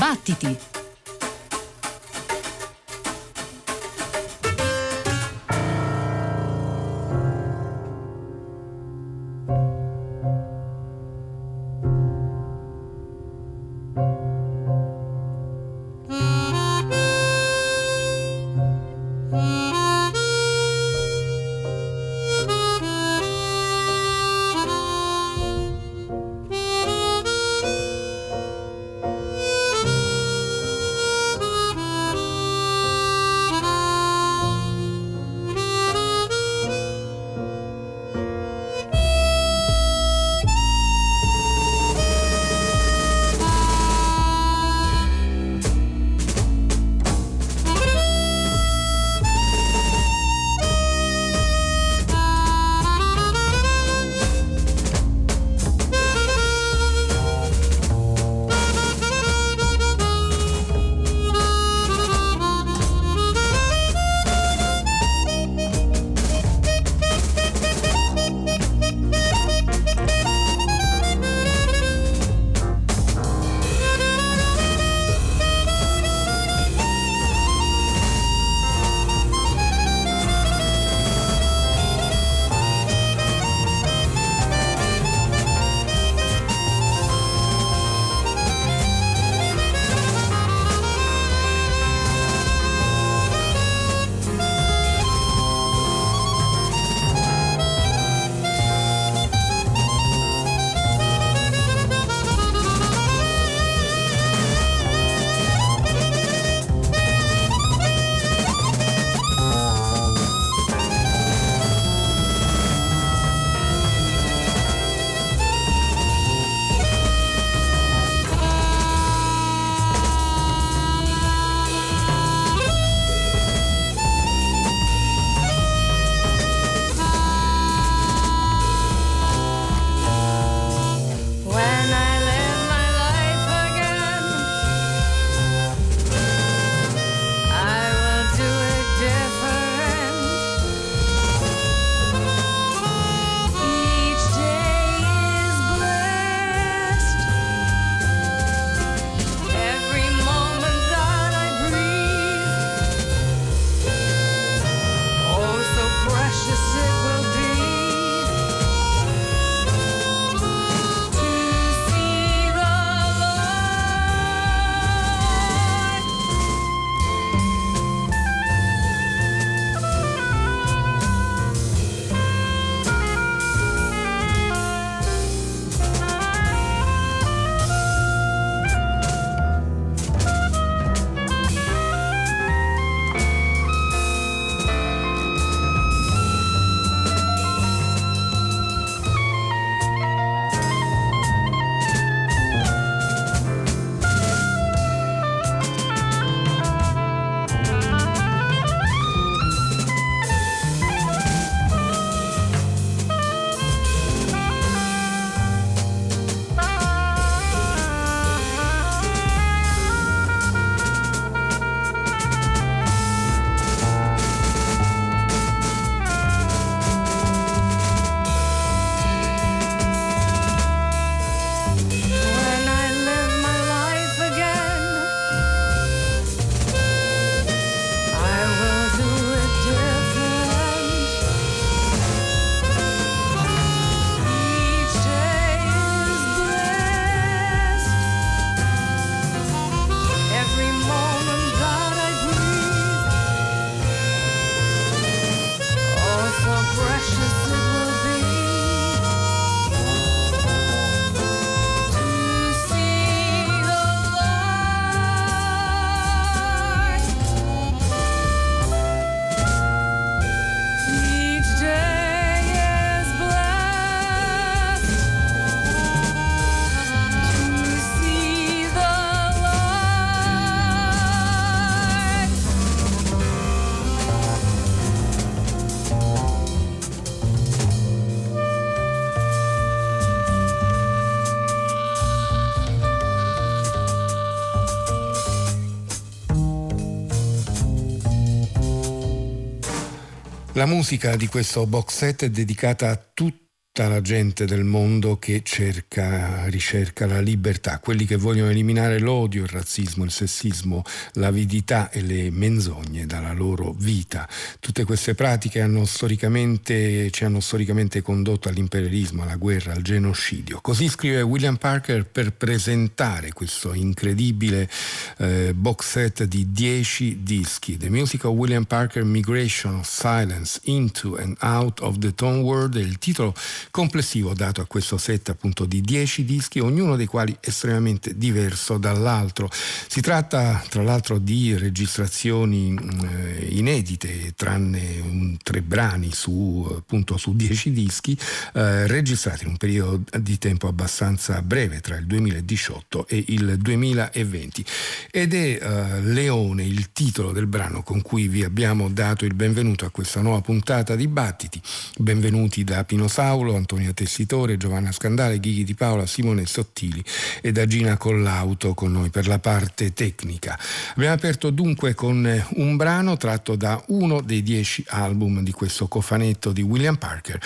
Battiti! La musica di questo box set è dedicata a tutti tutta la gente del mondo che cerca, ricerca la libertà, quelli che vogliono eliminare l'odio, il razzismo, il sessismo, l'avidità e le menzogne dalla loro vita. Tutte queste pratiche hanno ci hanno storicamente condotto all'imperialismo, alla guerra, al genocidio. Così scrive William Parker per presentare questo incredibile eh, box set di dieci dischi. The Music of William Parker, Migration of Silence, Into and Out of the Tone World è il titolo complessivo dato a questo set appunto di 10 dischi, ognuno dei quali estremamente diverso dall'altro. Si tratta tra l'altro di registrazioni inedite, tranne un, tre brani su appunto su 10 dischi, eh, registrati in un periodo di tempo abbastanza breve, tra il 2018 e il 2020. Ed è eh, Leone il titolo del brano con cui vi abbiamo dato il benvenuto a questa nuova puntata di Battiti. Benvenuti da Pino Saulo Antonia Tessitore, Giovanna Scandale, Ghighi Di Paola, Simone Sottili e da Gina Collauto con noi per la parte tecnica. Abbiamo aperto dunque con un brano tratto da uno dei dieci album di questo cofanetto di William Parker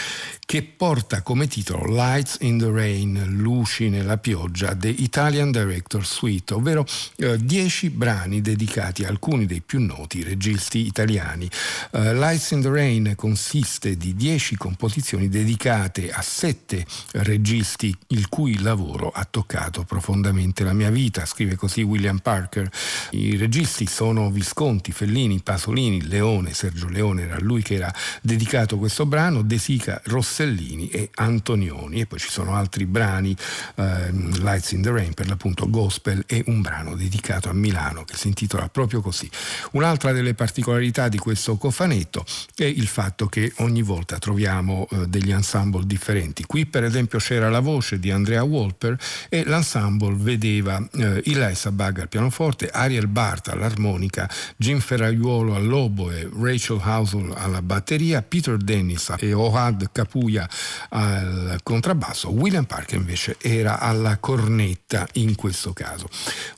che porta come titolo Lights in the Rain, Luci nella pioggia, The Italian Director Suite, ovvero eh, dieci brani dedicati a alcuni dei più noti registi italiani. Uh, Lights in the Rain consiste di dieci composizioni dedicate a sette registi il cui lavoro ha toccato profondamente la mia vita, scrive così William Parker. I registi sono Visconti, Fellini, Pasolini, Leone, Sergio Leone era lui che era dedicato questo brano, De Sica, Rossellini e Antonioni e poi ci sono altri brani, eh, Lights in the Rain per l'appunto gospel e un brano dedicato a Milano che si intitola proprio così. Un'altra delle particolarità di questo cofanetto è il fatto che ogni volta troviamo eh, degli ensemble differenti. Qui per esempio c'era la voce di Andrea Wolper e l'ensemble vedeva eh, Eli Sabag al pianoforte, Ariel Bart all'armonica, Jim Ferraiuolo all'oboe, Rachel Housel alla batteria, Peter Dennis e Ohad Capuia al contrabbasso, William Parker invece era alla cornetta in questo caso.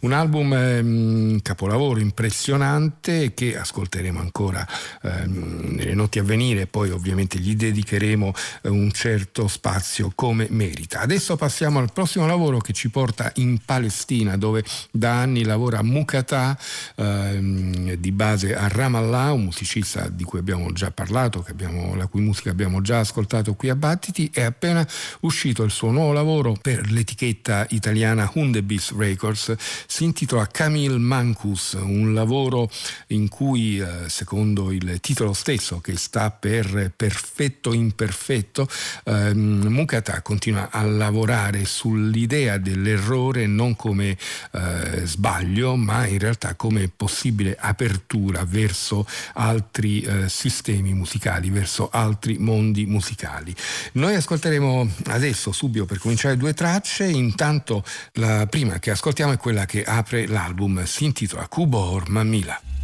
Un album eh, capolavoro impressionante che ascolteremo ancora eh, nelle notti a venire, poi ovviamente gli dedicheremo eh, un certo certo spazio come merita. Adesso passiamo al prossimo lavoro che ci porta in Palestina dove da anni lavora Mukata ehm, di base a Ramallah, un musicista di cui abbiamo già parlato, abbiamo, la cui musica abbiamo già ascoltato qui a Battiti, è appena uscito il suo nuovo lavoro per l'etichetta italiana Hundebis Records, si intitola Camille Mancus, un lavoro in cui eh, secondo il titolo stesso che sta per perfetto imperfetto eh, Mukata continua a lavorare sull'idea dell'errore non come eh, sbaglio, ma in realtà come possibile apertura verso altri eh, sistemi musicali, verso altri mondi musicali. Noi ascolteremo adesso, subito per cominciare, due tracce. Intanto la prima che ascoltiamo è quella che apre l'album, si intitola Kubor Mamila.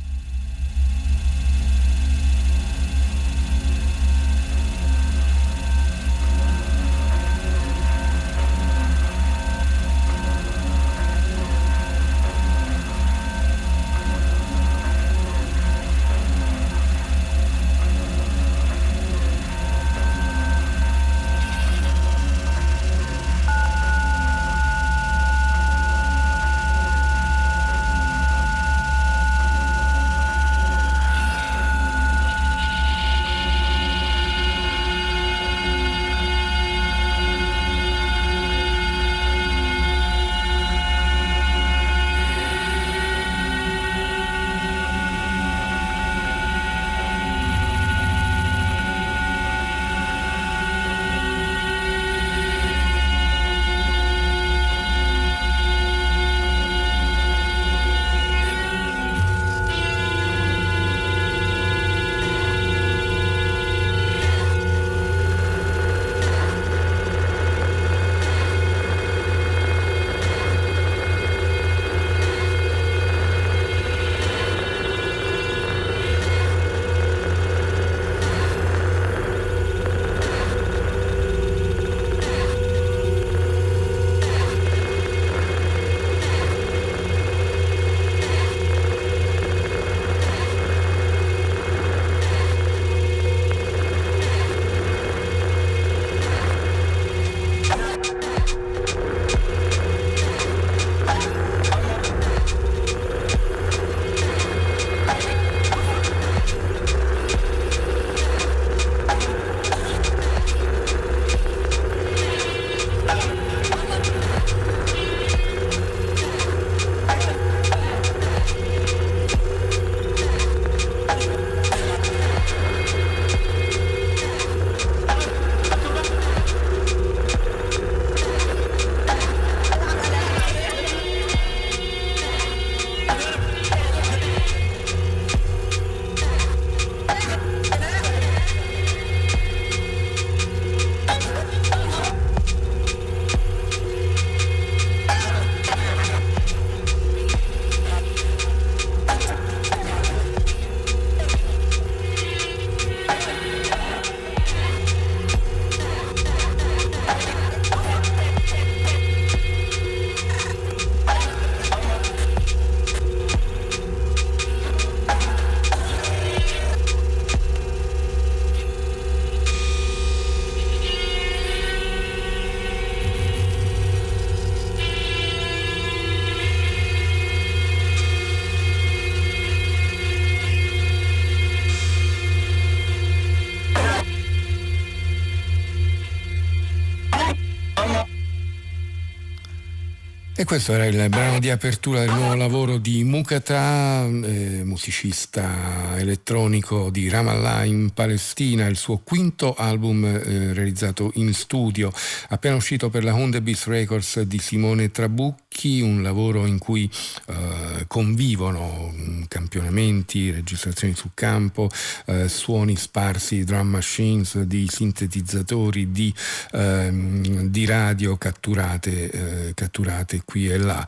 E questo era il brano di apertura del nuovo lavoro di Mukata, eh, musicista elettronico di Ramallah in Palestina, il suo quinto album eh, realizzato in studio, appena uscito per la Hundebis Records di Simone Trabucchi, un lavoro in cui eh, convivono campionamenti, registrazioni sul campo, eh, suoni sparsi, drum machines, di sintetizzatori, di, ehm, di radio catturate, eh, catturate qui e là.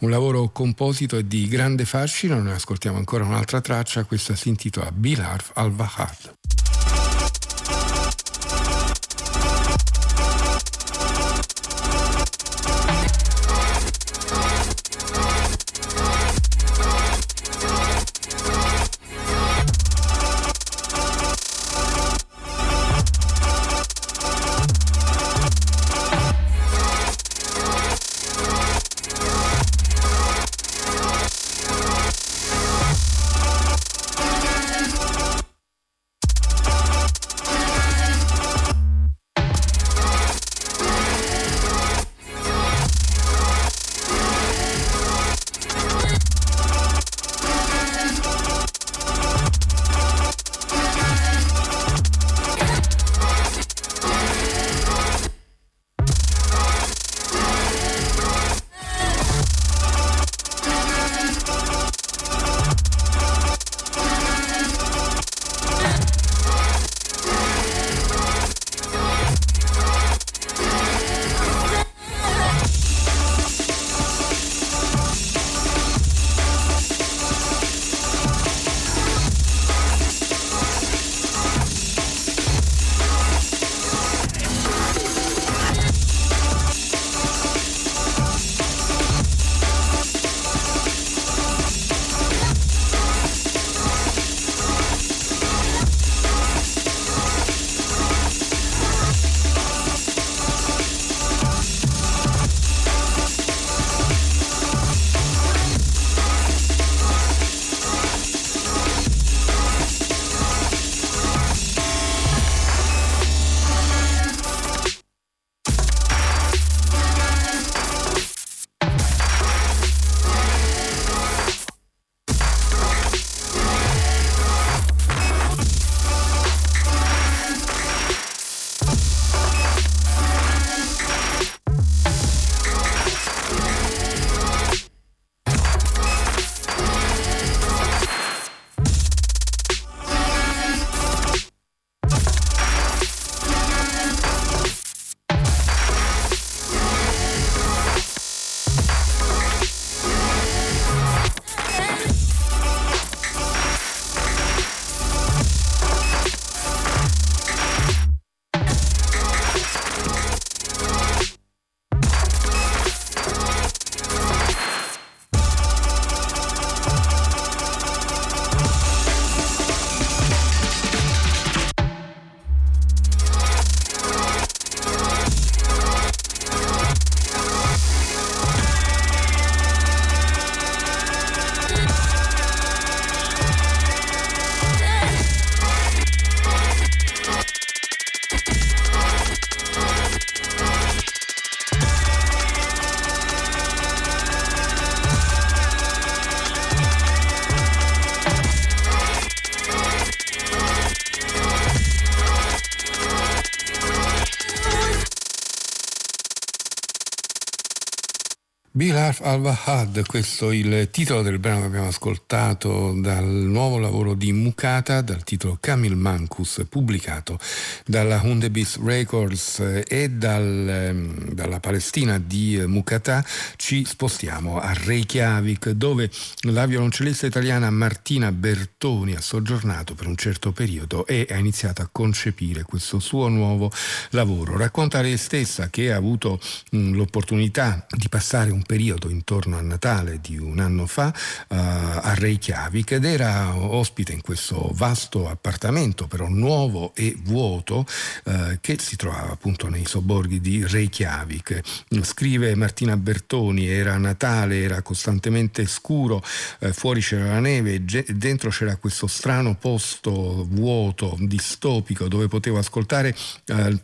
Un lavoro composito e di grande fascino, noi ascoltiamo ancora un'altra traccia, questa si intitola Bilarf al-Wahad. Bilal al-Wahad, questo è il titolo del brano che abbiamo ascoltato dal nuovo lavoro di Mukata, dal titolo Camil Mancus, pubblicato dalla Hundebis Records e dal, ehm, dalla Palestina di Mukata. Ci spostiamo a Reykjavik, dove la violoncellista italiana Martina Bertoni ha soggiornato per un certo periodo e ha iniziato a concepire questo suo nuovo lavoro. Racconta lei stessa che ha avuto mh, l'opportunità di passare un periodo intorno a Natale di un anno fa uh, a Reykjavik ed era ospite in questo vasto appartamento però nuovo e vuoto uh, che si trovava appunto nei sobborghi di Reykjavik. Scrive Martina Bertoni, era Natale, era costantemente scuro, uh, fuori c'era la neve, dentro c'era questo strano posto vuoto, distopico, dove potevo ascoltare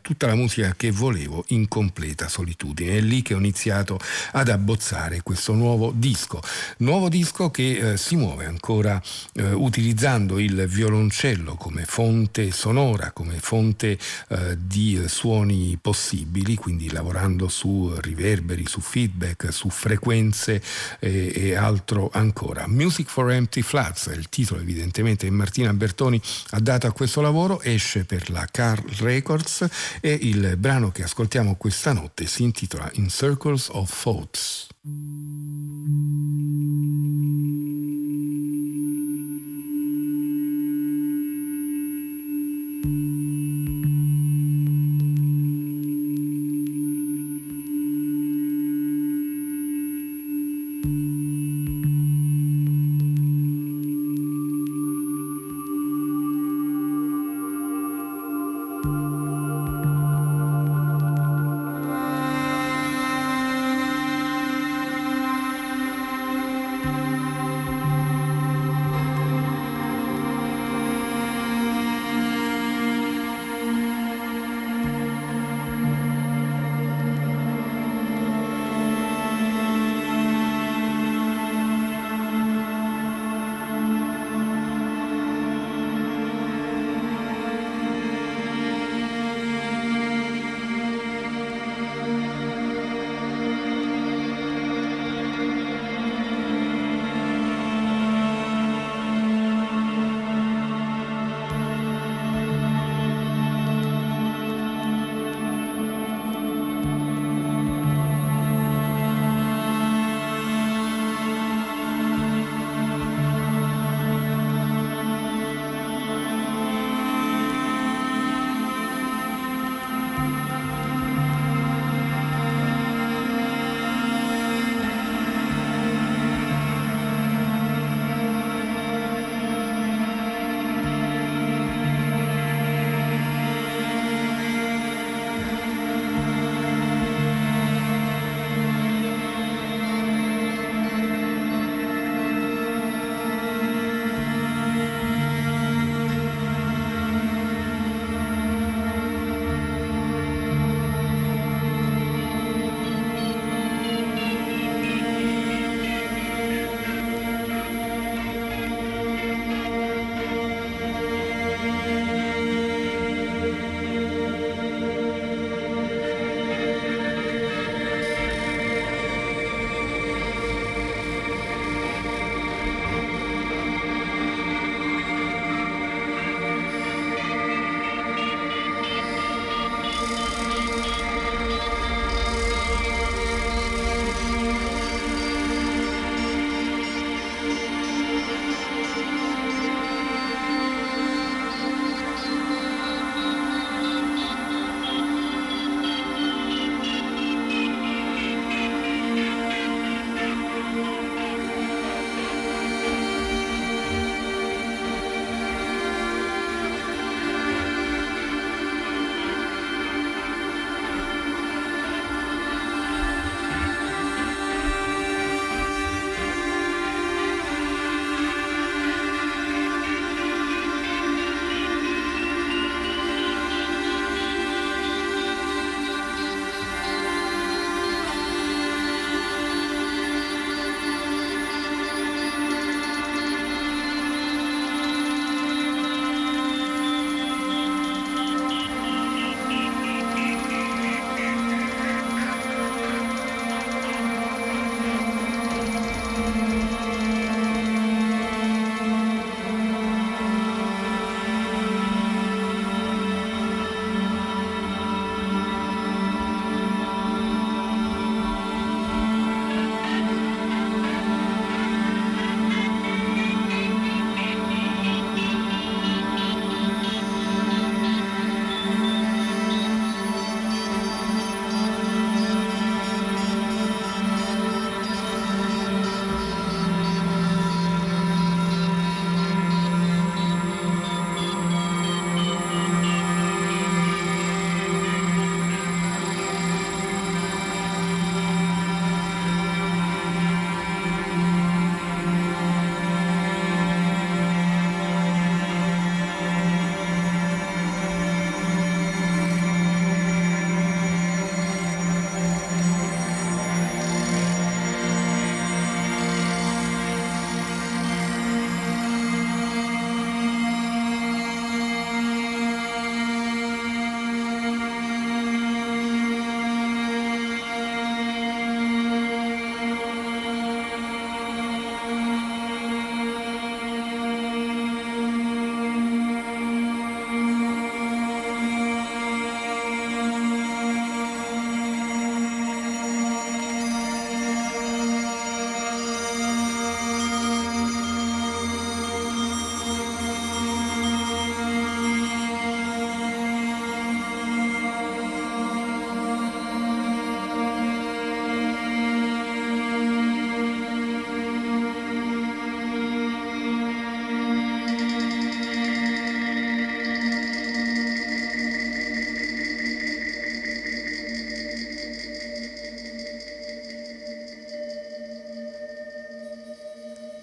tutta la musica che volevo in completa solitudine. È lì che ho iniziato ad abbonare abbozzare questo nuovo disco. Nuovo disco che eh, si muove ancora eh, utilizzando il violoncello come fonte sonora, come fonte eh, di suoni possibili, quindi lavorando su riverberi, su feedback, su frequenze e, altro ancora. Music for Empty Flats il titolo evidentemente che Martina Bertoni ha dato a questo lavoro, esce per la Carl Records e il brano che ascoltiamo questa notte si intitola In Circles of Thoughts. Thank you.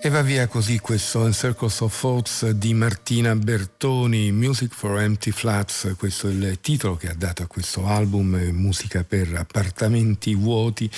E va via così questo In Circles of Thoughts di Martina Bertoni, Music for Empty Flats, questo è il titolo che ha dato a questo album, musica per appartamenti vuoti,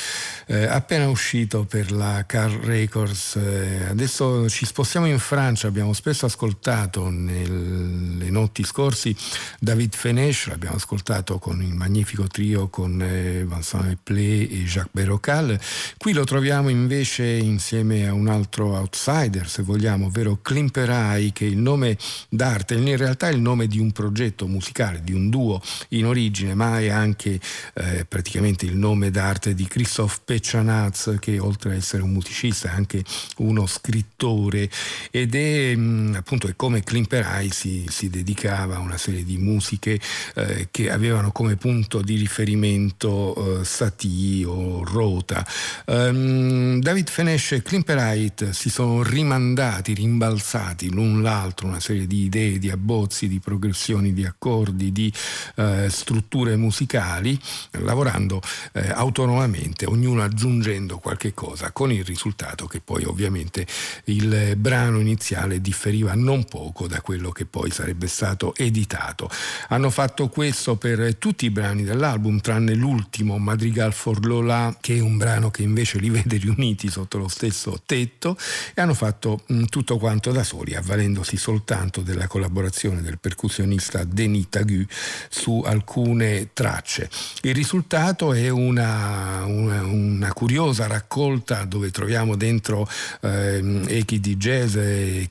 eh, appena uscito per la Car Records. Eh, adesso ci spostiamo in Francia, abbiamo spesso ascoltato nelle notti scorsi David Fenesch, l'abbiamo ascoltato con il magnifico trio con eh, Vincent Eplé e Jacques Berocal, qui lo troviamo invece insieme a un altro outsider, se vogliamo, ovvero Klimperai, che è il nome d'arte, in realtà è il nome di un progetto musicale, di un duo in origine, ma è anche eh, praticamente il nome d'arte di Christoph Peccianaz, che oltre ad essere un musicista è anche uno scrittore ed è mm, appunto è come Klimperai si, si, dedicava a una serie di musiche eh, che avevano come punto di riferimento eh, Satie o Rota. Um, David Fenesh e Klimperait si sono sono rimandati, rimbalzati l'un l'altro una serie di idee, di abbozzi, di progressioni, di accordi, di eh, strutture musicali, lavorando eh, autonomamente, ognuno aggiungendo qualche cosa, con il risultato che poi ovviamente il brano iniziale differiva non poco da quello che poi sarebbe stato editato. Hanno fatto questo per tutti i brani dell'album, tranne l'ultimo, Madrigal for Lola, che è un brano che invece li vede riuniti sotto lo stesso tetto e hanno fatto mh, mm, tutto quanto da soli, avvalendosi soltanto della collaborazione del percussionista Denis Tagu su alcune tracce. Il risultato è una, una, una curiosa raccolta dove troviamo dentro eh, echi di jazz,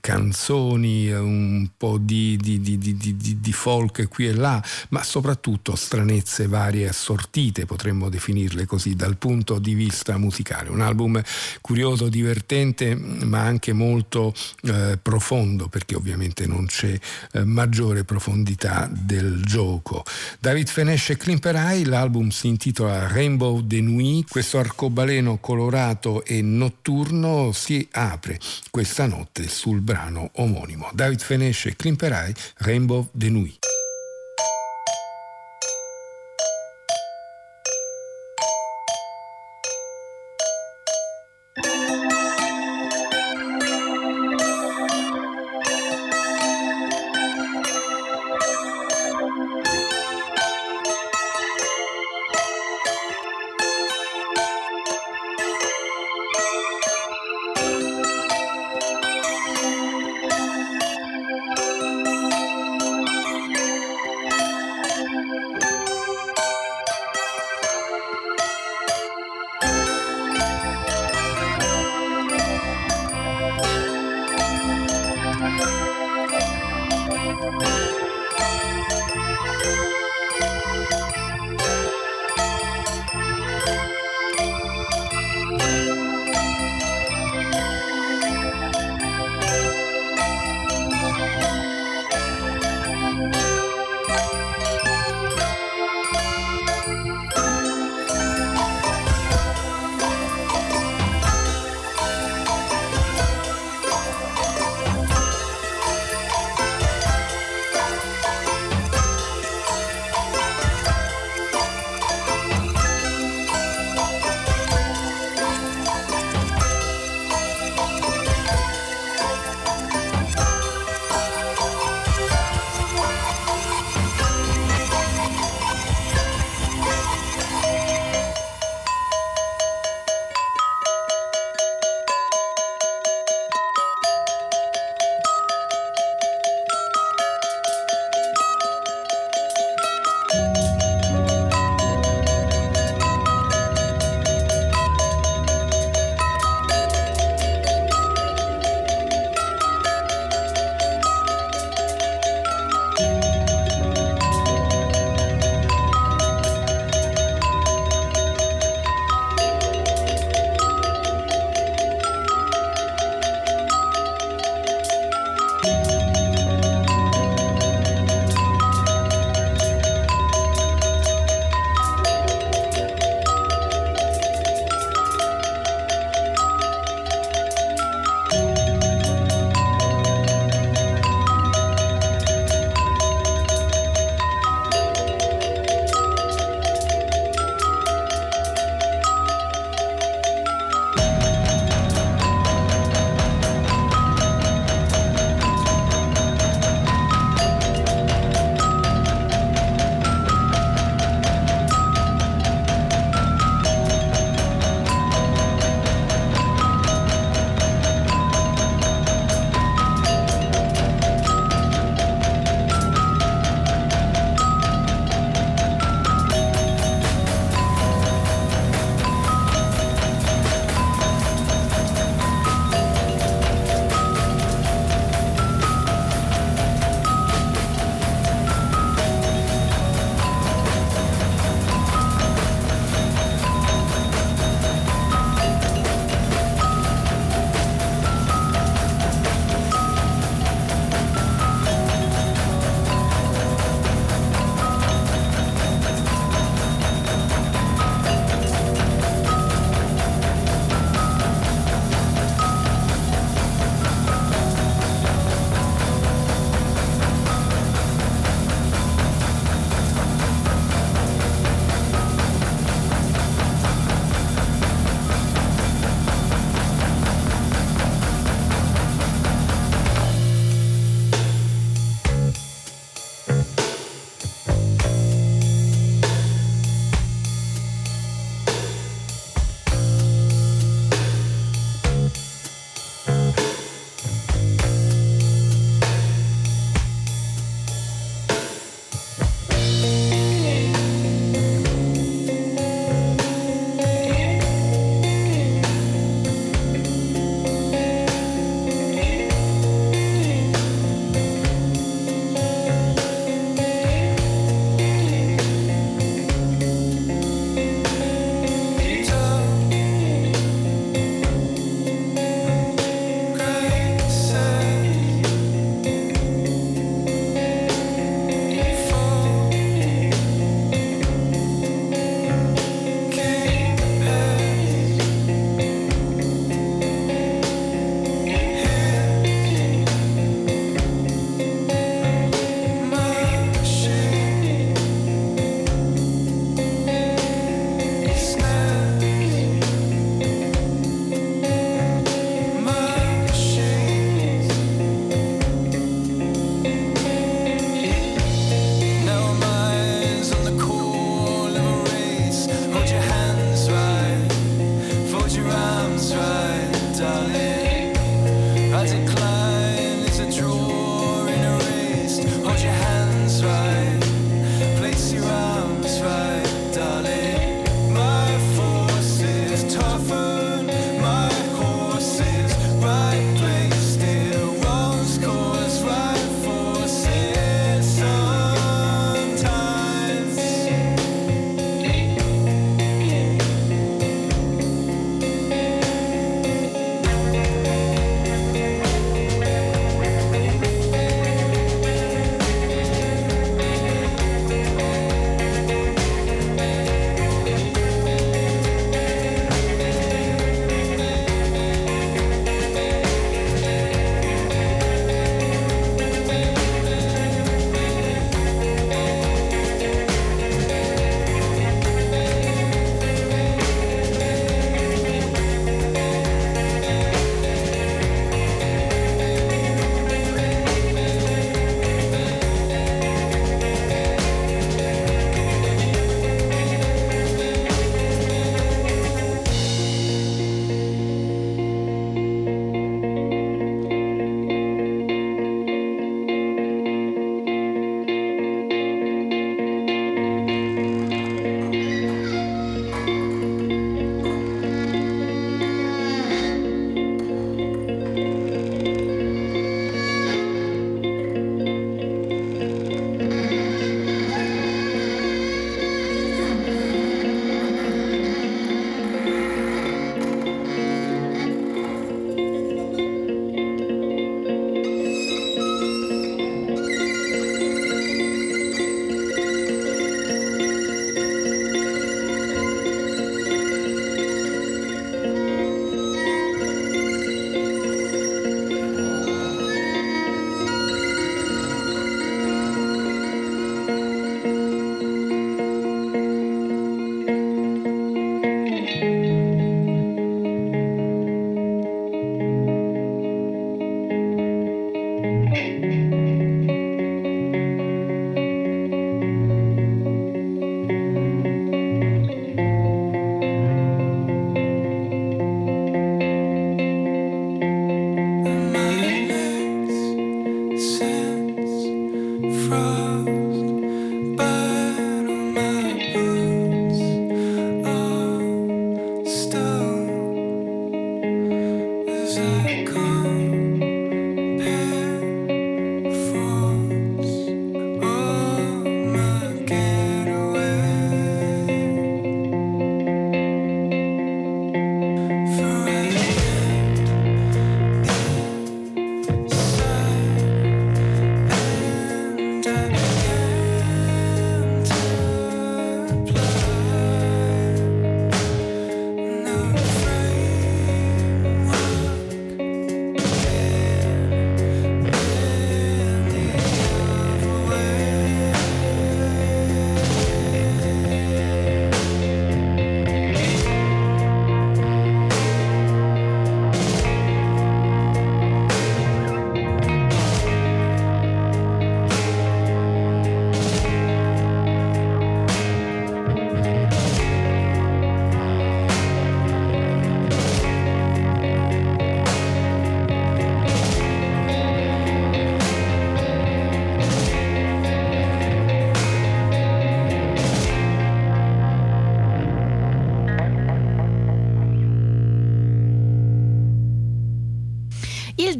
canzoni, un po' di, di, di, di, folk qui e là, ma soprattutto stranezze varie assortite, potremmo definirle così, dal punto di vista musicale. Un album curioso, divertente, ma anche molto eh, profondo perché ovviamente non c'è eh, maggiore profondità del gioco. David Fenesh e Klimperai, l'album si intitola Rainbow de Nuit, questo arcobaleno colorato e notturno si apre questa notte sul brano omonimo. David Fenesh e Klimperai, Rainbow de Nuit.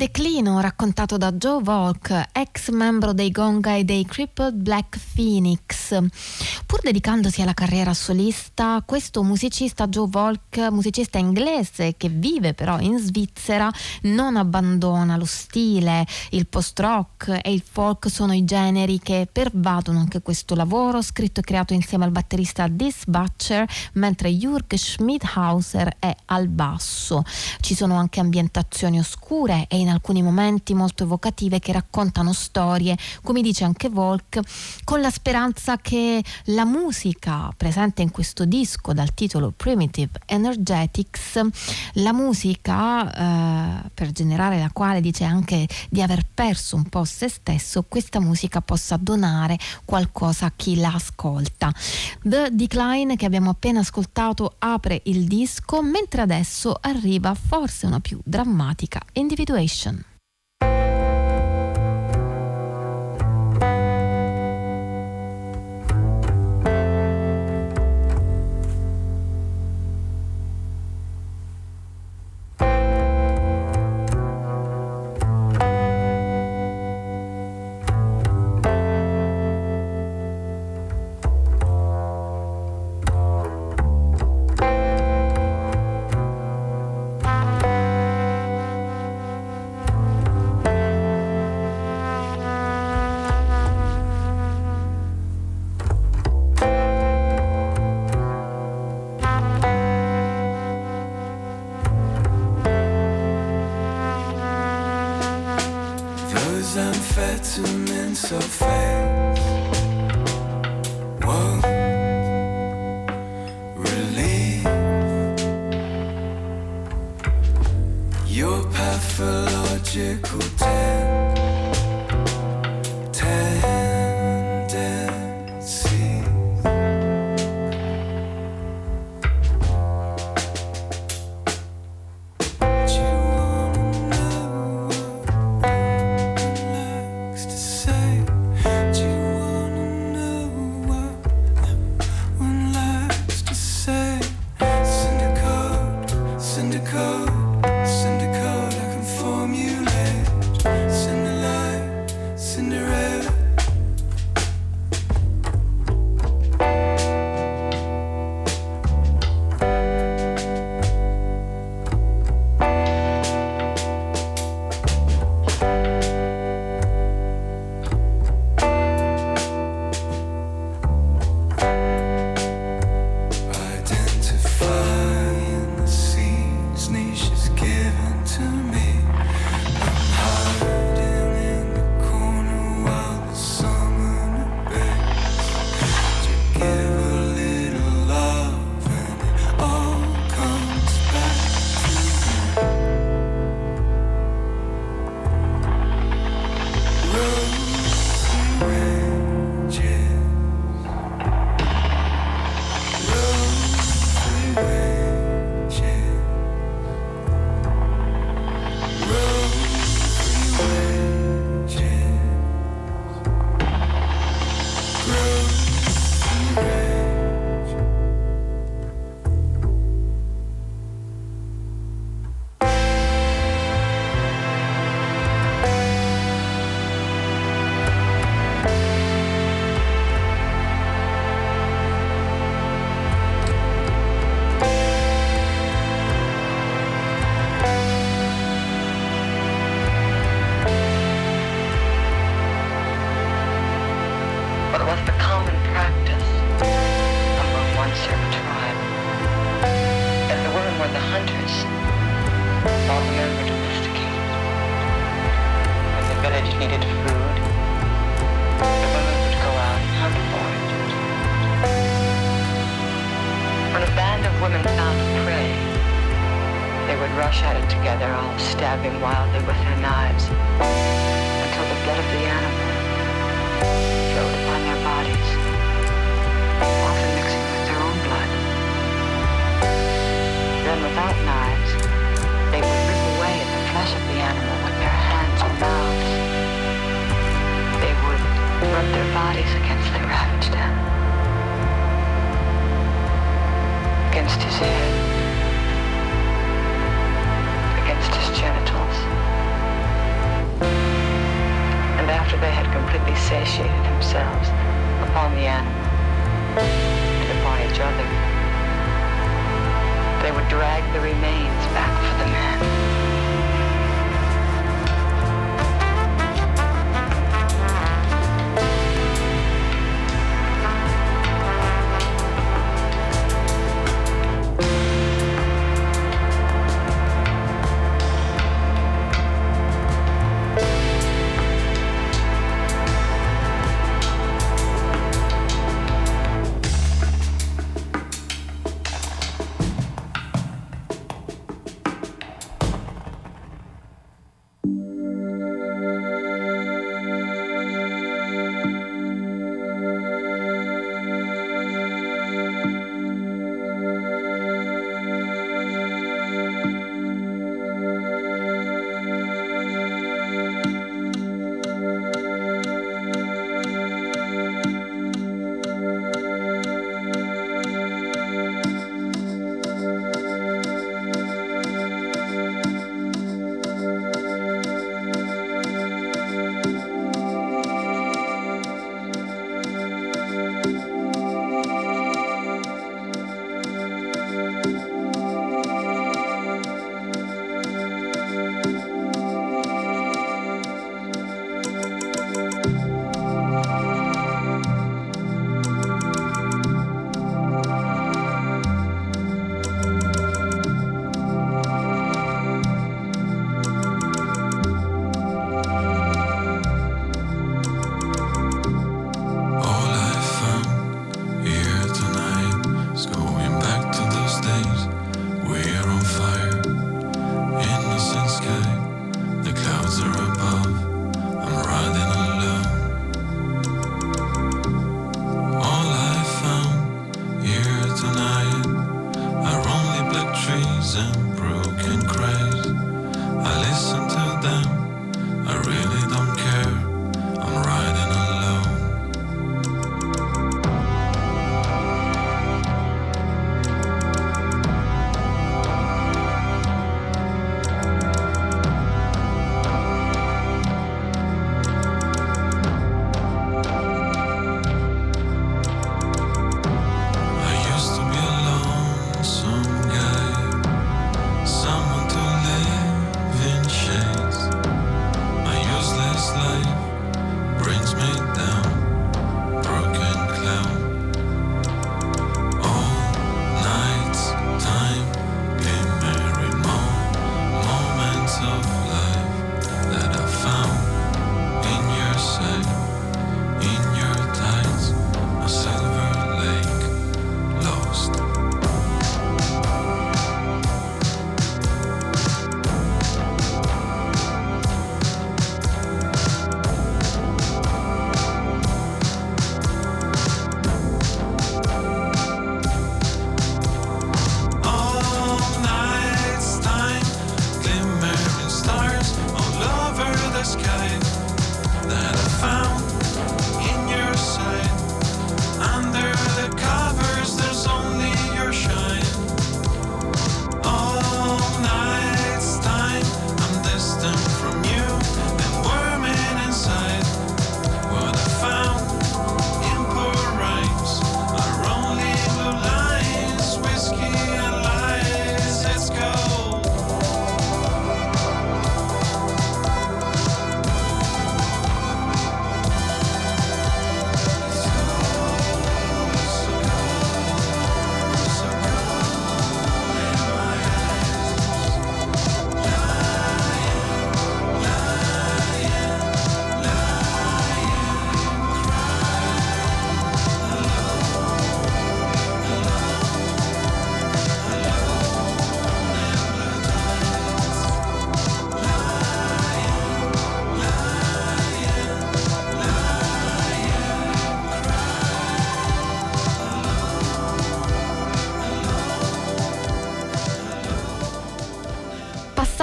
de declino raccontato da Joe Volk, ex membro dei Gonga e dei Crippled Black Phoenix. Pur dedicandosi alla carriera solista, questo musicista Joe Volk, musicista inglese che vive però in Svizzera, non abbandona lo stile, il post-rock e il folk sono i generi che pervadono anche questo lavoro, scritto e creato insieme al batterista Dis Butcher, mentre Jürg Schmidhauser è al basso. Ci sono anche ambientazioni oscure e in alcuni momenti molto evocative che raccontano storie, come dice anche Volk, con la speranza che la musica presente in questo disco dal titolo Primitive Energetics, la musica eh, per generare la quale dice anche di aver perso un po' se stesso, questa musica possa donare qualcosa a chi la ascolta. The Decline che abbiamo appena ascoltato apre il disco, mentre adesso arriva forse una più drammatica individuazione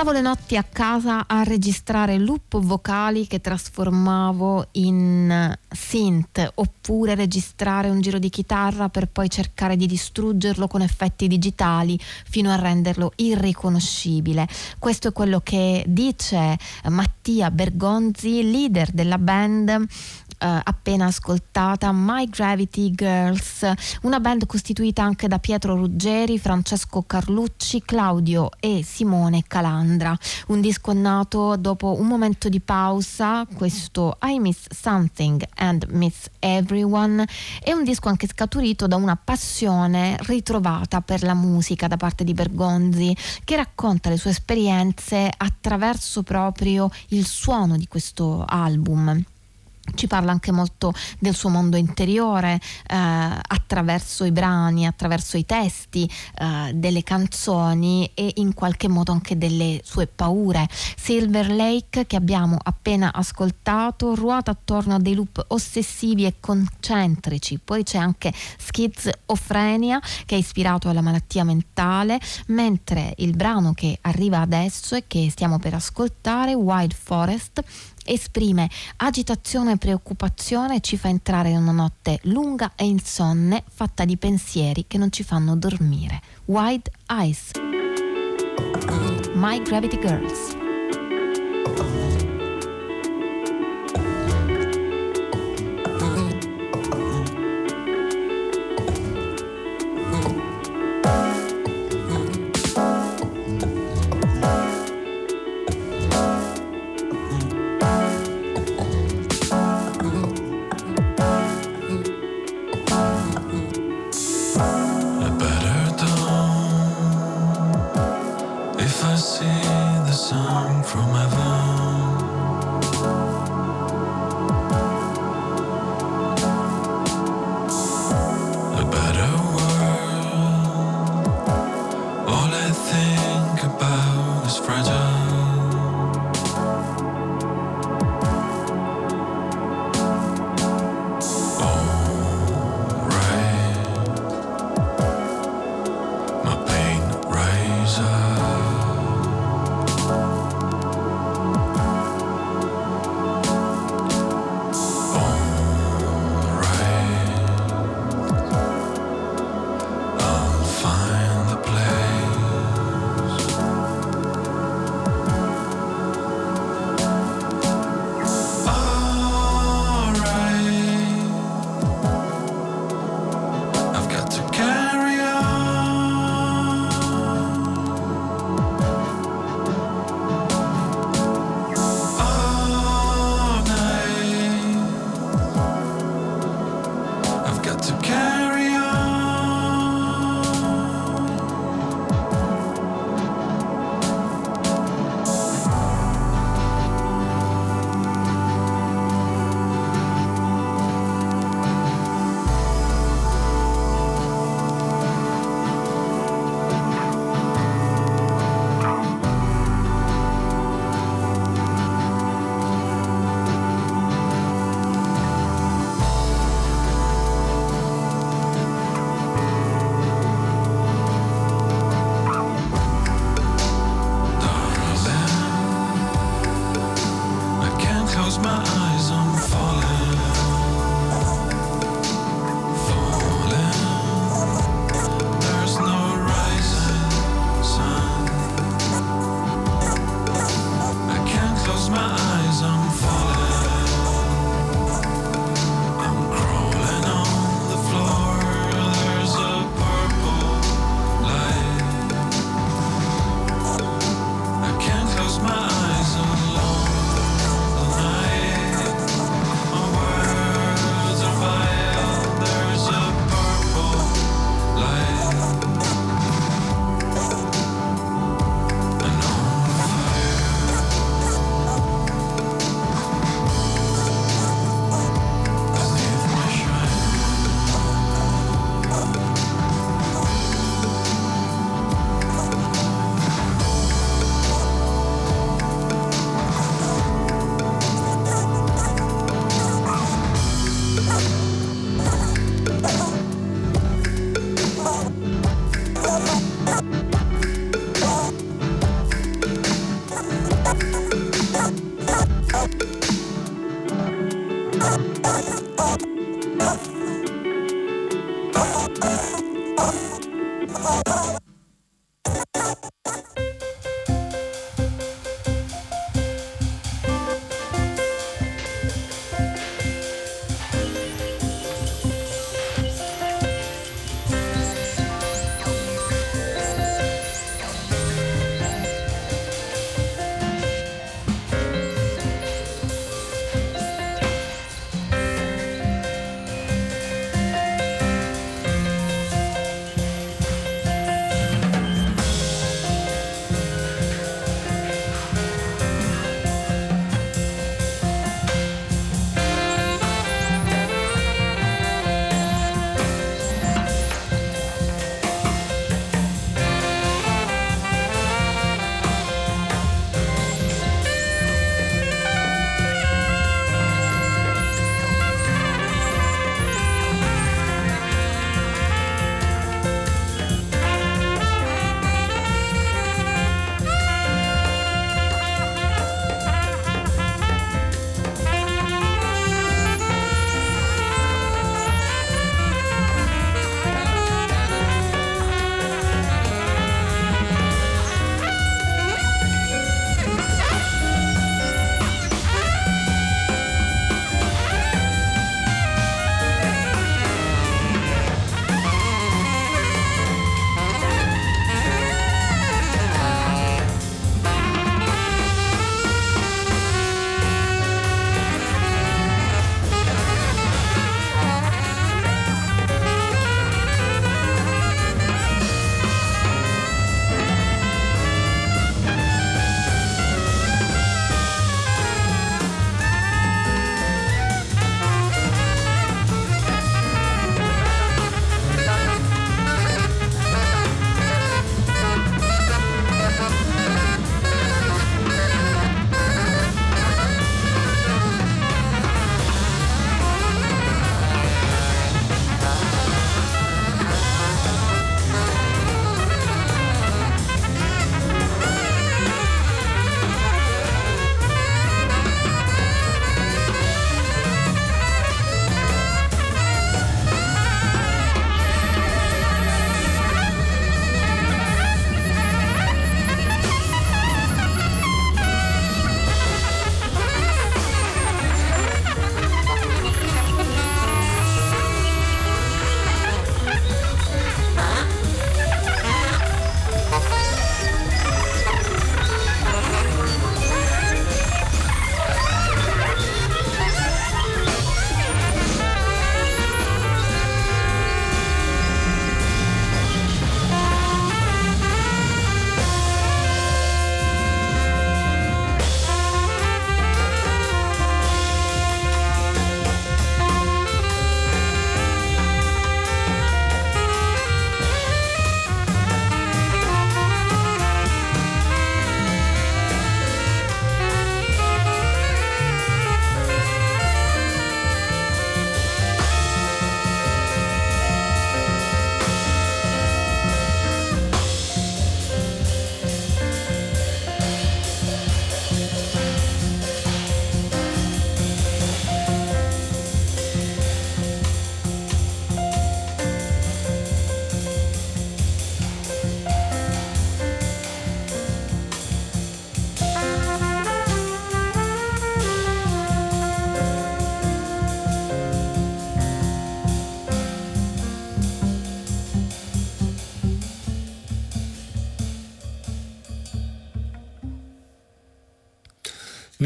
Passavo le notti a casa a registrare loop vocali che trasformavo in synth oppure registrare un giro di chitarra per poi cercare di distruggerlo con effetti digitali fino a renderlo irriconoscibile. Questo è quello che dice Mattia Bergonzi, leader della band eh, appena ascoltata, My Gravity Girls, una band costituita anche da Pietro Ruggeri, Francesco Carlucci, Claudio e Simone Calandra. Un disco nato dopo un momento di pausa, questo I Miss Something and Miss Everyone, è un disco anche scaturito da una passione ritrovata per la musica da parte di Bergonzi, che racconta le sue esperienze attraverso proprio il suono di questo album ci parla anche molto del suo mondo interiore eh, attraverso i brani, attraverso i testi eh, delle canzoni e in qualche modo anche delle sue paure. Silver Lake che abbiamo appena ascoltato ruota attorno a dei loop ossessivi e concentrici, poi c'è anche schizofrenia che è ispirato alla malattia mentale, mentre il brano che arriva adesso e che stiamo per ascoltare, Wild Forest, esprime agitazione e preoccupazione e ci fa entrare in una notte lunga e insonne fatta di pensieri che non ci fanno dormire. Wide Eyes. My Gravity Girls.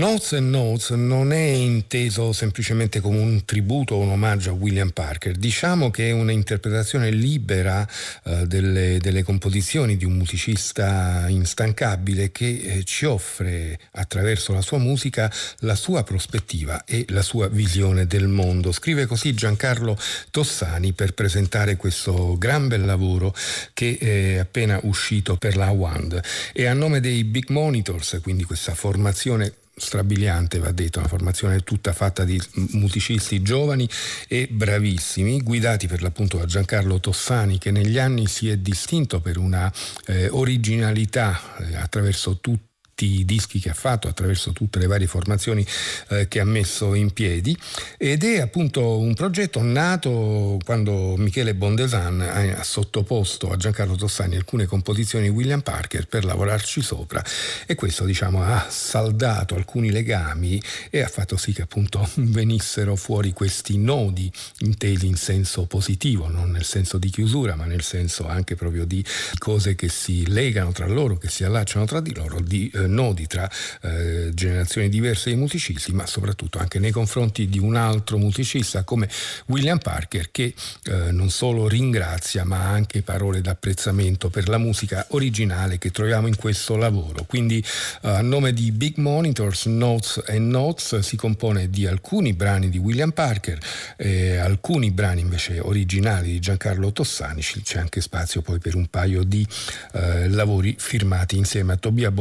Notes and Notes non è inteso semplicemente come un tributo o un omaggio a William Parker, diciamo che è un'interpretazione libera eh, delle, delle, composizioni di un musicista instancabile che eh, ci offre attraverso la sua musica la sua prospettiva e la sua visione del mondo. Scrive così Giancarlo Tossani per presentare questo gran bel lavoro che è appena uscito per la WAND e a nome dei Big Monitors, quindi questa formazione strabiliante, va detto, una formazione tutta fatta di musicisti giovani e bravissimi, guidati per l'appunto da Giancarlo Tossani che negli anni si è distinto per una eh, originalità eh, attraverso tutti i dischi che ha fatto attraverso tutte le varie formazioni eh, che ha messo in piedi. Ed è appunto un progetto nato quando Michele Bondesan ha sottoposto a Giancarlo Tossani alcune composizioni di William Parker per lavorarci sopra. E questo diciamo ha saldato alcuni legami e ha fatto sì che appunto venissero fuori questi nodi intesi in senso positivo, non nel senso di chiusura ma nel senso anche proprio di cose che si legano tra loro, che si allacciano tra di loro, di eh, nodi tra eh, generazioni diverse di musicisti, ma soprattutto anche nei confronti di un altro musicista come William Parker che eh, non solo ringrazia ma ha anche parole d'apprezzamento per la musica originale che troviamo in questo lavoro. Quindi eh, a nome di Big Monitors, Notes and Notes si compone di alcuni brani di William Parker, e alcuni brani invece originali di Giancarlo Tossani, c'è anche spazio poi per un paio di eh, lavori firmati insieme a Tobia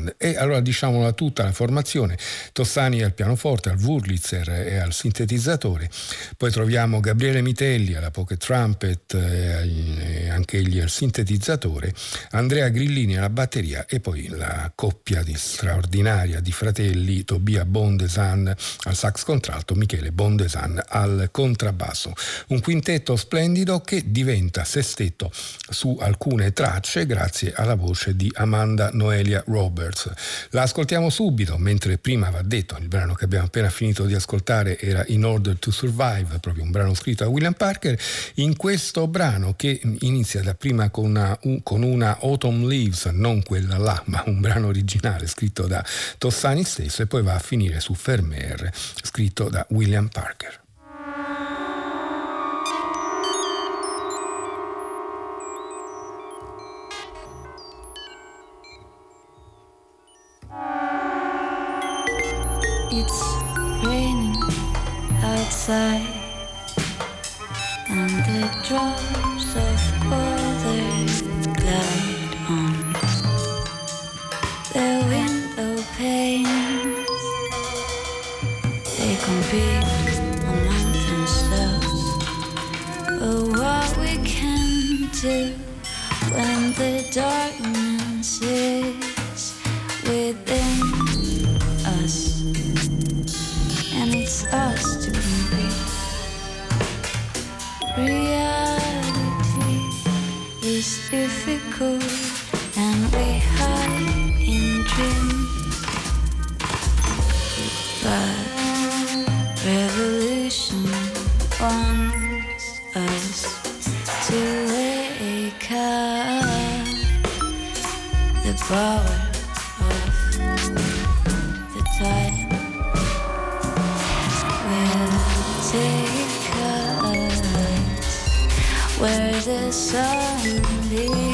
Bondesan e allora diciamola tutta la formazione, Tossani al pianoforte, al Wurlitzer e al sintetizzatore, poi troviamo Gabriele Mitelli alla pocket trumpet e anche egli al sintetizzatore, Andrea Grillini alla batteria e poi la coppia di straordinaria di fratelli Tobia Bondesan al sax contralto, Michele Bondesan al contrabbasso. Un quintetto splendido che diventa sestetto su alcune tracce grazie alla voce di Amanda Noelia Roberts. House. La ascoltiamo subito, mentre prima va detto, il brano che abbiamo appena finito di ascoltare era In Order to Survive, proprio un brano scritto da William Parker. In questo brano che inizia da prima con una, con una Autumn Leaves, non quella là, ma un brano originale scritto da Tossani stesso e poi va a finire su Fermer, scritto da William Parker. It's raining outside, and the drops of water glide on the window panes. They compete among themselves, but oh, what we can do when the darkness is within us to compete. Reality is difficult, and we hide in dreams. But revolution wants us to wake up. The power Sunday.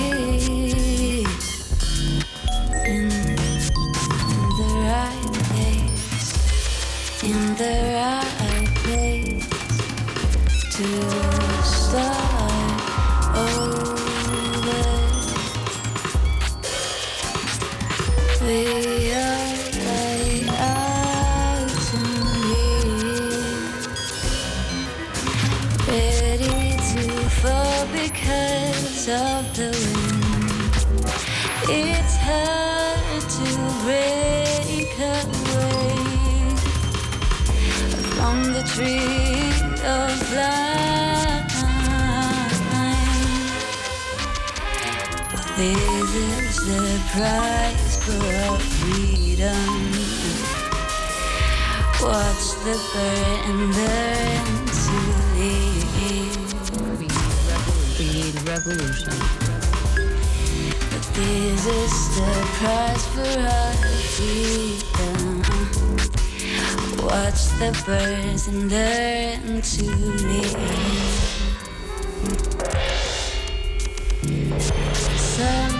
Watch the burn learn to live. We need revolution. But This is the price for our freedom. Watch the birds and learn to live. Some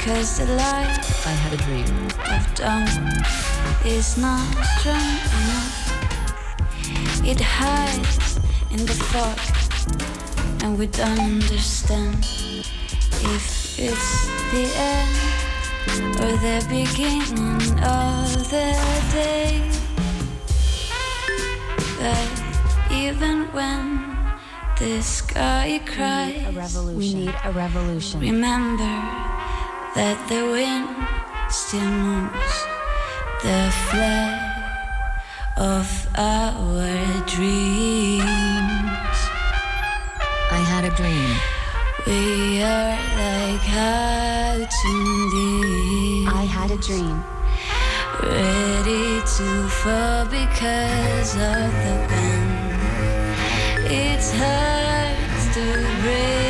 because the light I had a dream. of dawn is not strong enough. It hides in the fog, and we don't understand if it's the end or the beginning of the day. But even when the sky cries, A revolution. We need a revolution. Remember that the wind still moves the flag of our dreams. I had a dream. We are like how to live, I had a dream. ready to fall because of the wind. It's hard to break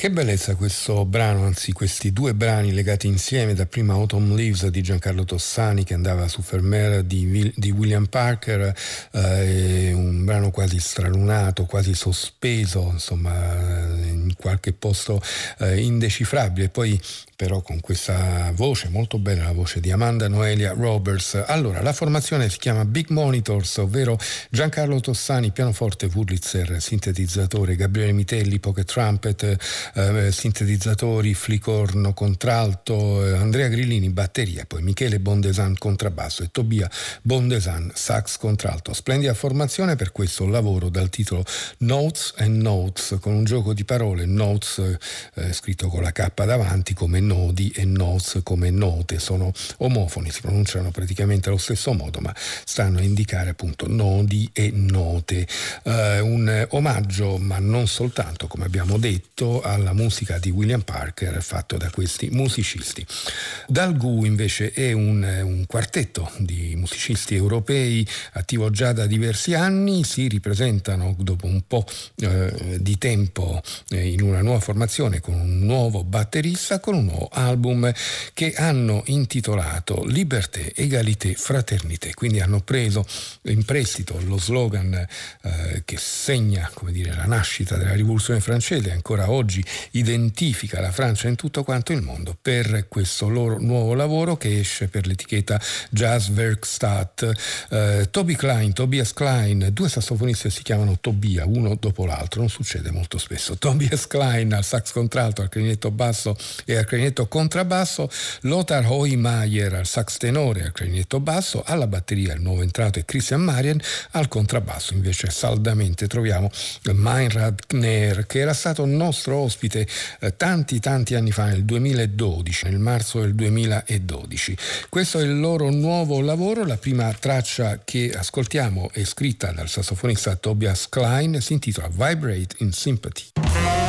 Che bellezza questo brano, anzi questi due brani legati insieme, da prima Autumn Leaves di Giancarlo Tossani che andava su Fermera di, di William Parker, eh, un brano quasi stralunato, quasi sospeso, insomma in qualche posto eh, indecifrabile, poi però con questa voce molto bella, la voce di Amanda Noelia Roberts. Allora, la formazione si chiama Big Monitors, ovvero Giancarlo Tossani, pianoforte, Wurlitzer, sintetizzatore, Gabriele Mitelli, poche trumpet, eh, sintetizzatori, flicorno, contralto, eh, Andrea Grillini, batteria, poi Michele Bondesan, contrabbasso e Tobia Bondesan, sax contralto. Splendida formazione per questo lavoro dal titolo Notes and Notes, con un gioco di parole, Notes eh, scritto con la K davanti come nodi e notes come note, sono omofoni, si pronunciano praticamente allo stesso modo, ma stanno a indicare appunto nodi e note. Uh, un omaggio, ma non soltanto, come abbiamo detto, alla musica di William Parker fatto da questi musicisti. Dal GU invece è un, un quartetto di musicisti europei attivo già da diversi anni, si ripresentano dopo un po' eh, di tempo eh, in una nuova formazione con un nuovo batterista, con un nuovo album che hanno intitolato Liberté, Egalité, Fraternité, quindi hanno preso in prestito lo slogan eh, che segna come dire, la nascita della rivoluzione francese, ancora oggi identifica la Francia in tutto quanto il mondo per questo loro nuovo lavoro che esce per l'etichetta Jazz Werkstatt. Eh, Toby Klein, Tobias Klein, due sassofonisti si chiamano Tobia, uno dopo l'altro, non succede molto spesso. Tobias Klein al sax contralto, al clarinetto basso e al clarinetto contrabbasso, Lothar Hoymayer al sax tenore al clarinetto basso, alla batteria il nuovo entrato è Christian Marien, al contrabbasso invece saldamente troviamo Meinrad Kner che era stato nostro ospite eh, tanti tanti anni fa nel 2012, nel marzo del 2012. Questo è il loro nuovo lavoro, la prima traccia che ascoltiamo è scritta dal sassofonista Tobias Klein, si intitola Vibrate in Sympathy.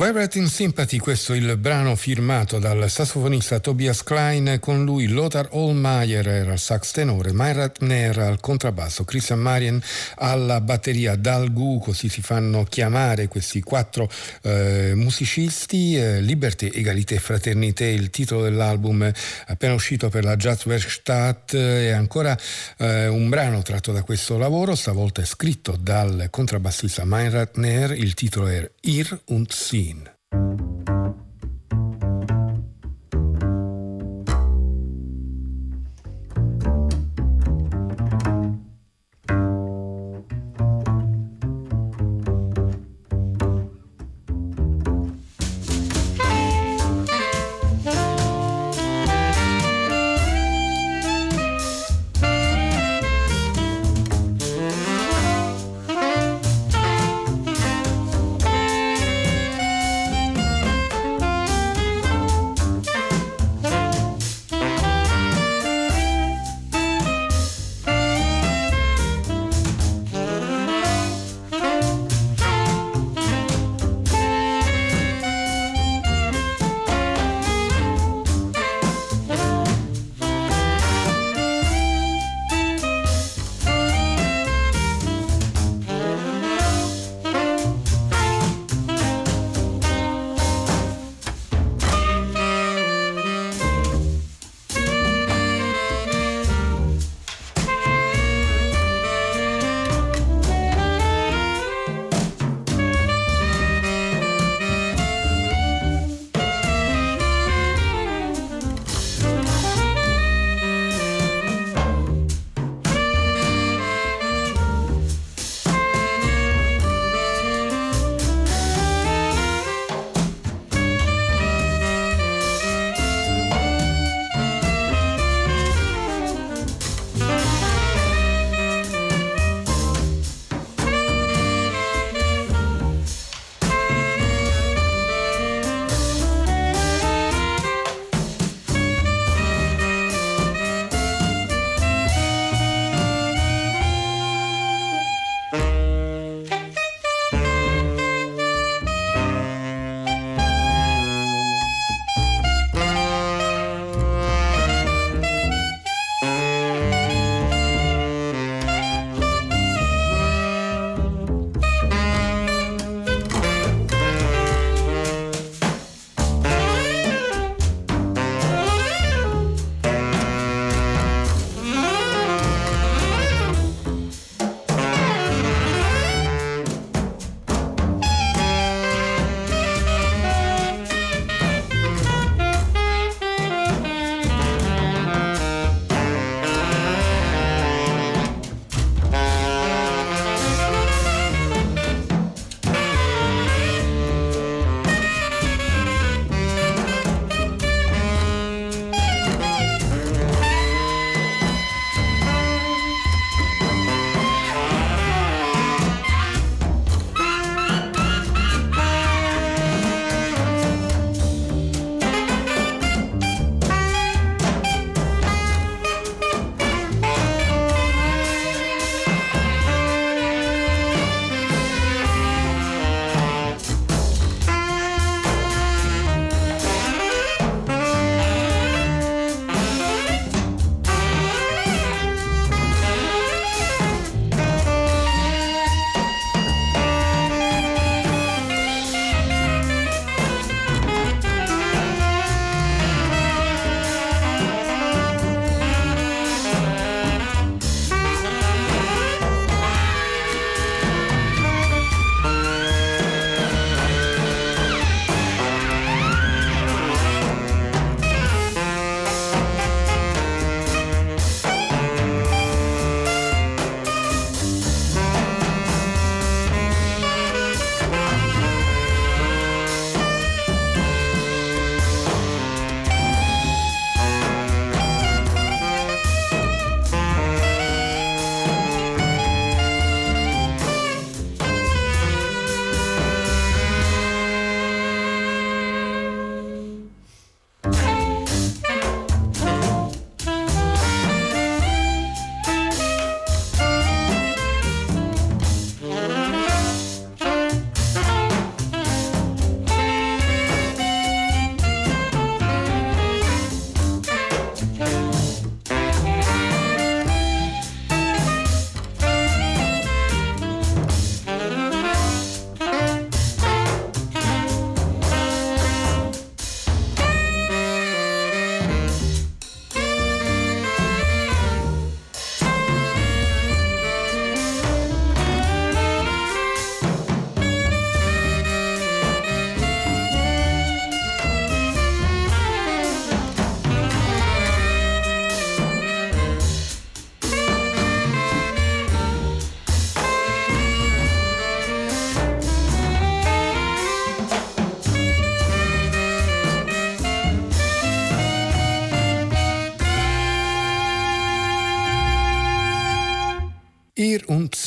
Vibrating Sympathy, questo è il brano firmato dal sassofonista Tobias Klein, con lui Lothar Ohlmeier era al sax tenore, Mayrat Ner al contrabbasso, Christian Marien alla batteria, Dal Gu, così si fanno chiamare questi quattro eh, musicisti, eh, Liberté, Egalité, Fraternité, il titolo dell'album appena uscito per la Jazzwerkstatt e ancora eh, un brano tratto da questo lavoro, stavolta è scritto dal contrabbassista Mayrat Ner, il titolo è Ir und Si. Scene.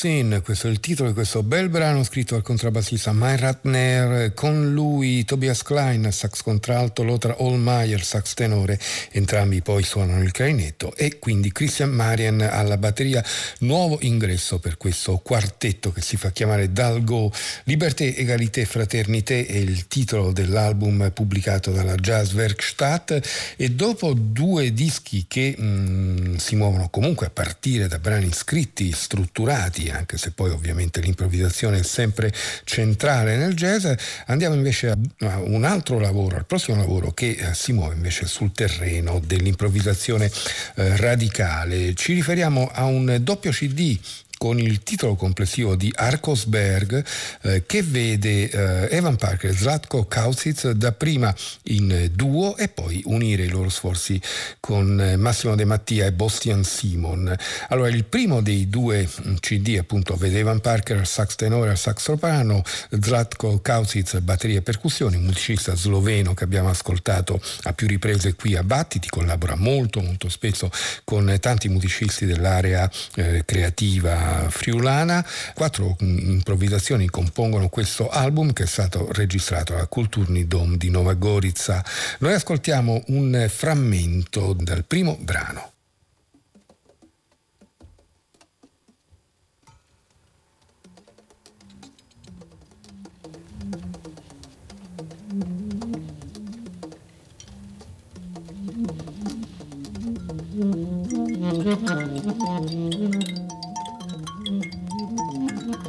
Sin, questo è il titolo di questo bel brano scritto al contrabbassista Mike Ratner, con lui Tobias Klein, sax contralto, Lothar Olmeyer, sax tenore, entrambi poi suonano il clarinetto e quindi Christian Marian alla batteria, nuovo ingresso per questo quartetto che si fa chiamare Dalgo. Liberté, Egalité, Fraternité è il titolo dell'album pubblicato dalla Jazz Werkstatt e dopo due dischi che mh, mm, si muovono comunque a partire da brani scritti, strutturati, anche se poi ovviamente l'improvvisazione è sempre centrale nel jazz, andiamo invece a un altro lavoro, al prossimo lavoro che eh, si muove invece sul terreno dell'improvvisazione eh, radicale. Ci riferiamo a un doppio CD con il titolo complessivo di Arkosberg eh, che vede eh, Evan Parker e Zlatko Kausitz dapprima in duo e poi unire i loro sforzi con eh, Massimo De Mattia e Bostian Simon. Allora il primo dei due mm, CD appunto vede Evan Parker sax tenore al sax soprano, Zlatko Kausitz batteria e percussioni, musicista sloveno che abbiamo ascoltato a più riprese qui a Battiti, collabora molto molto spesso con tanti musicisti dell'area eh, creativa friulana. Quattro mm, improvvisazioni compongono questo album che è stato registrato alla Culturni Dom di Nova Gorica. Noi ascoltiamo un frammento dal primo brano.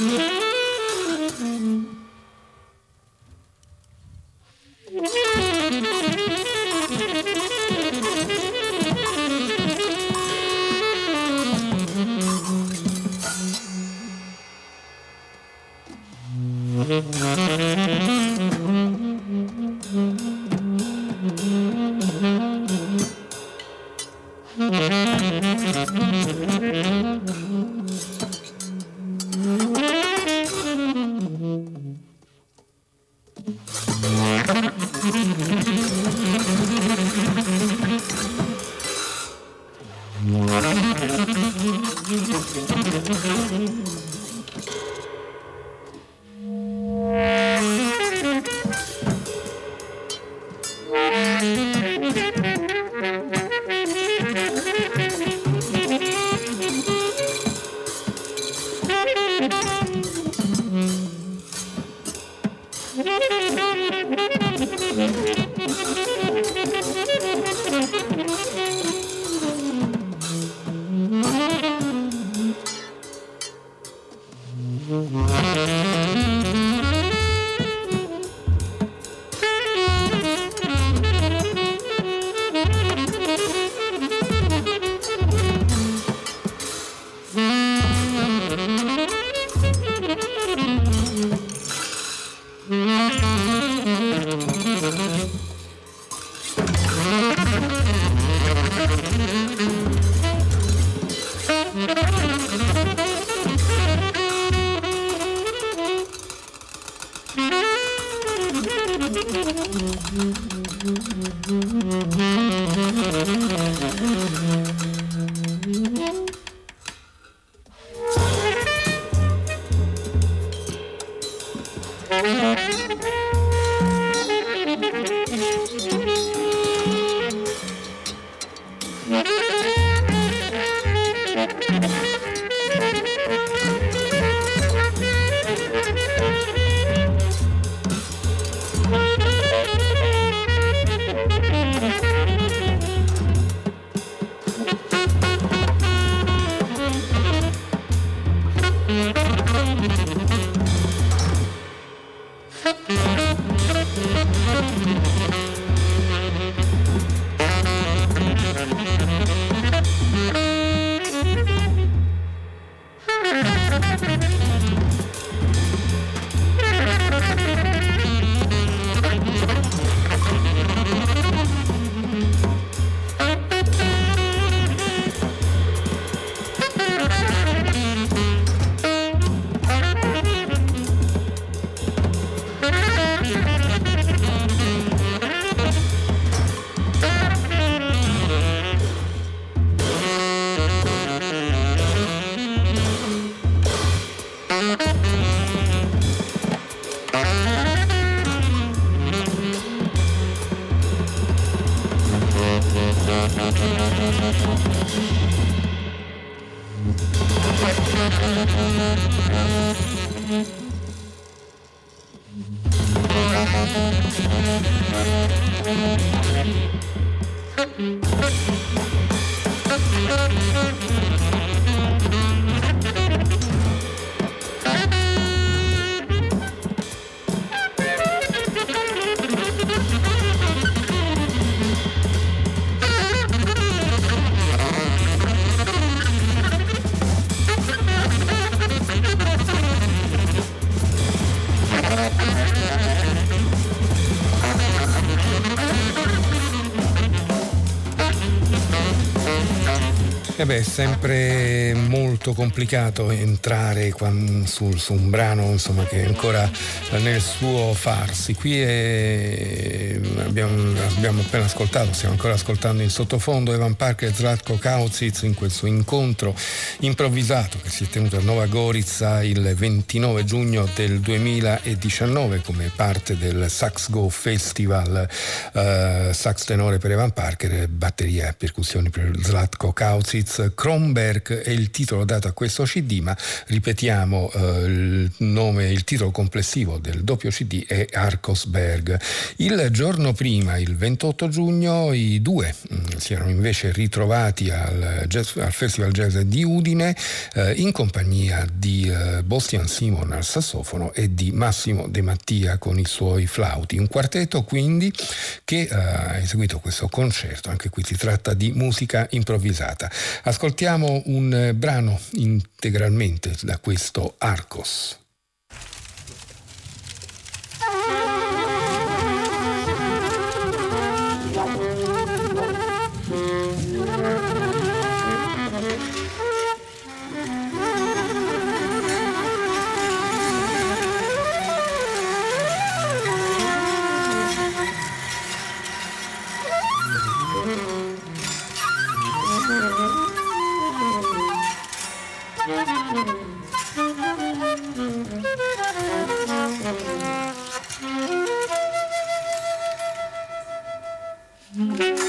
Mm-hmm. Mm-hmm. È sempre molto complicato entrare su, un brano insomma, che è ancora nel suo farsi. Qui è, abbiamo, abbiamo, appena ascoltato, stiamo ancora ascoltando in sottofondo Evan Parker e Zlatko Kauzic in questo incontro improvvisato che si è tenuto a Nova Gorizia il 29 giugno del 2019 come parte del Sax Go Festival, uh, sax tenore per Evan Parker batteria e percussioni per Zlatko Kauzic Kronberg è il titolo dato a questo CD, ma ripetiamo eh, il nome, il titolo complessivo del doppio CD è Arcosberg. Il giorno prima, il 28 giugno, i due mh, mm, si erano invece ritrovati al, jazz, al Festival Jazz di Udine eh, in compagnia di eh, Bostian Simon al sassofono e di Massimo De Mattia con i suoi flauti. Un quartetto quindi che eh, ha eseguito questo concerto, anche qui si tratta di musica improvvisata. Ascoltiamo un brano integralmente da questo Arcos. Mm-hmm.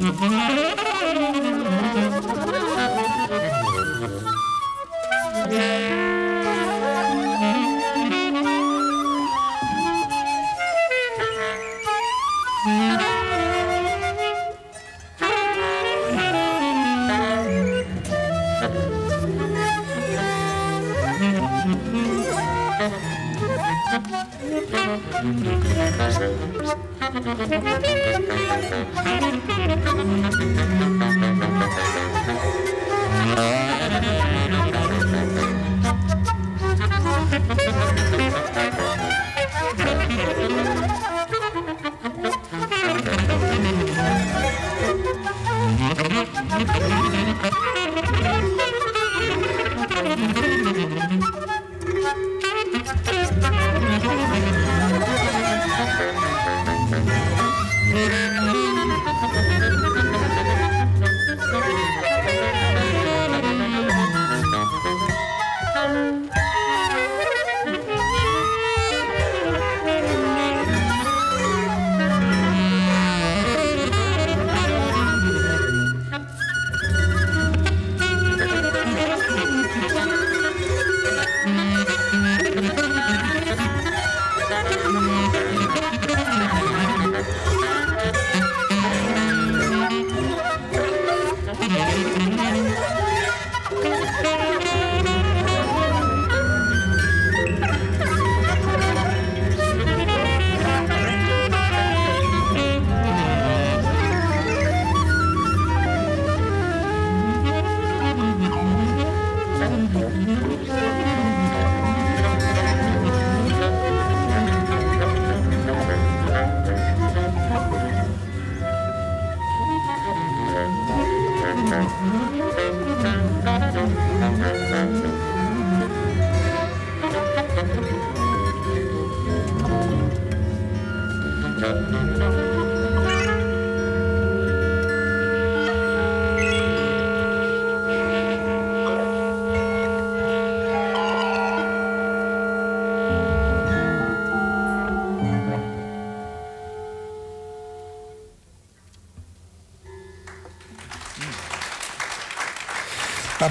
Música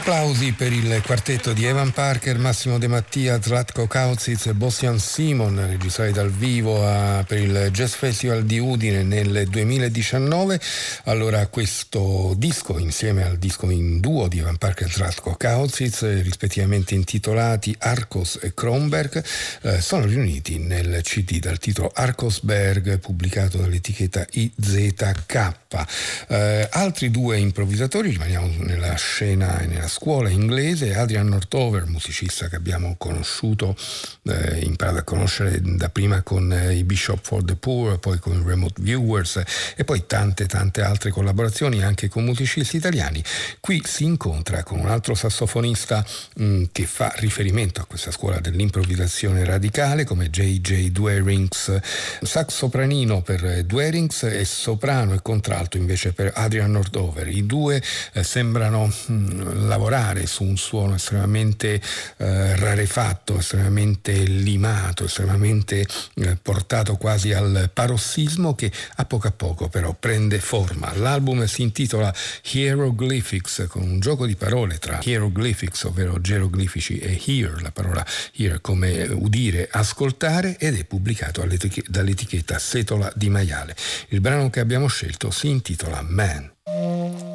Applausi per il quartetto di Evan Parker, Massimo De Mattia, Zlatko Kauzic e Bossian Simon, registrati dal vivo a, per il Jazz Festival di Udine nel 2019. Allora questo disco, insieme al disco in duo di Evan Parker e Zlatko Kauzic, rispettivamente intitolati Arcos e Kronberg, eh, sono riuniti nel CD dal titolo Arcosberg, pubblicato dall'etichetta IZK. Eh, altri due improvvisatori, rimaniamo nella scena e nella scuola inglese, Adrian Nortover, musicista che abbiamo conosciuto, eh, imparato a conoscere da prima con eh, i Bishop for the Poor, poi con Remote Viewers e poi tante tante altre collaborazioni anche con musicisti italiani. Qui si incontra con un altro sassofonista mh, mm, che fa riferimento a questa scuola dell'improvvisazione radicale come J.J. Dwerings, sax sopranino per Dwerings e soprano e contralto invece per Adrian Nordover. I due eh, sembrano mh, mm, lavorare su un suono estremamente eh, rarefatto, estremamente limato, estremamente eh, portato quasi al parossismo che a poco a poco però prende forma. L'album si intitola Hieroglyphics con un gioco di parole tra hieroglyphics, ovvero geroglifici, e hear, la parola hear come udire, ascoltare ed è pubblicato dall'etichetta Setola di Maiale. Il brano che abbiamo scelto si intitola Man.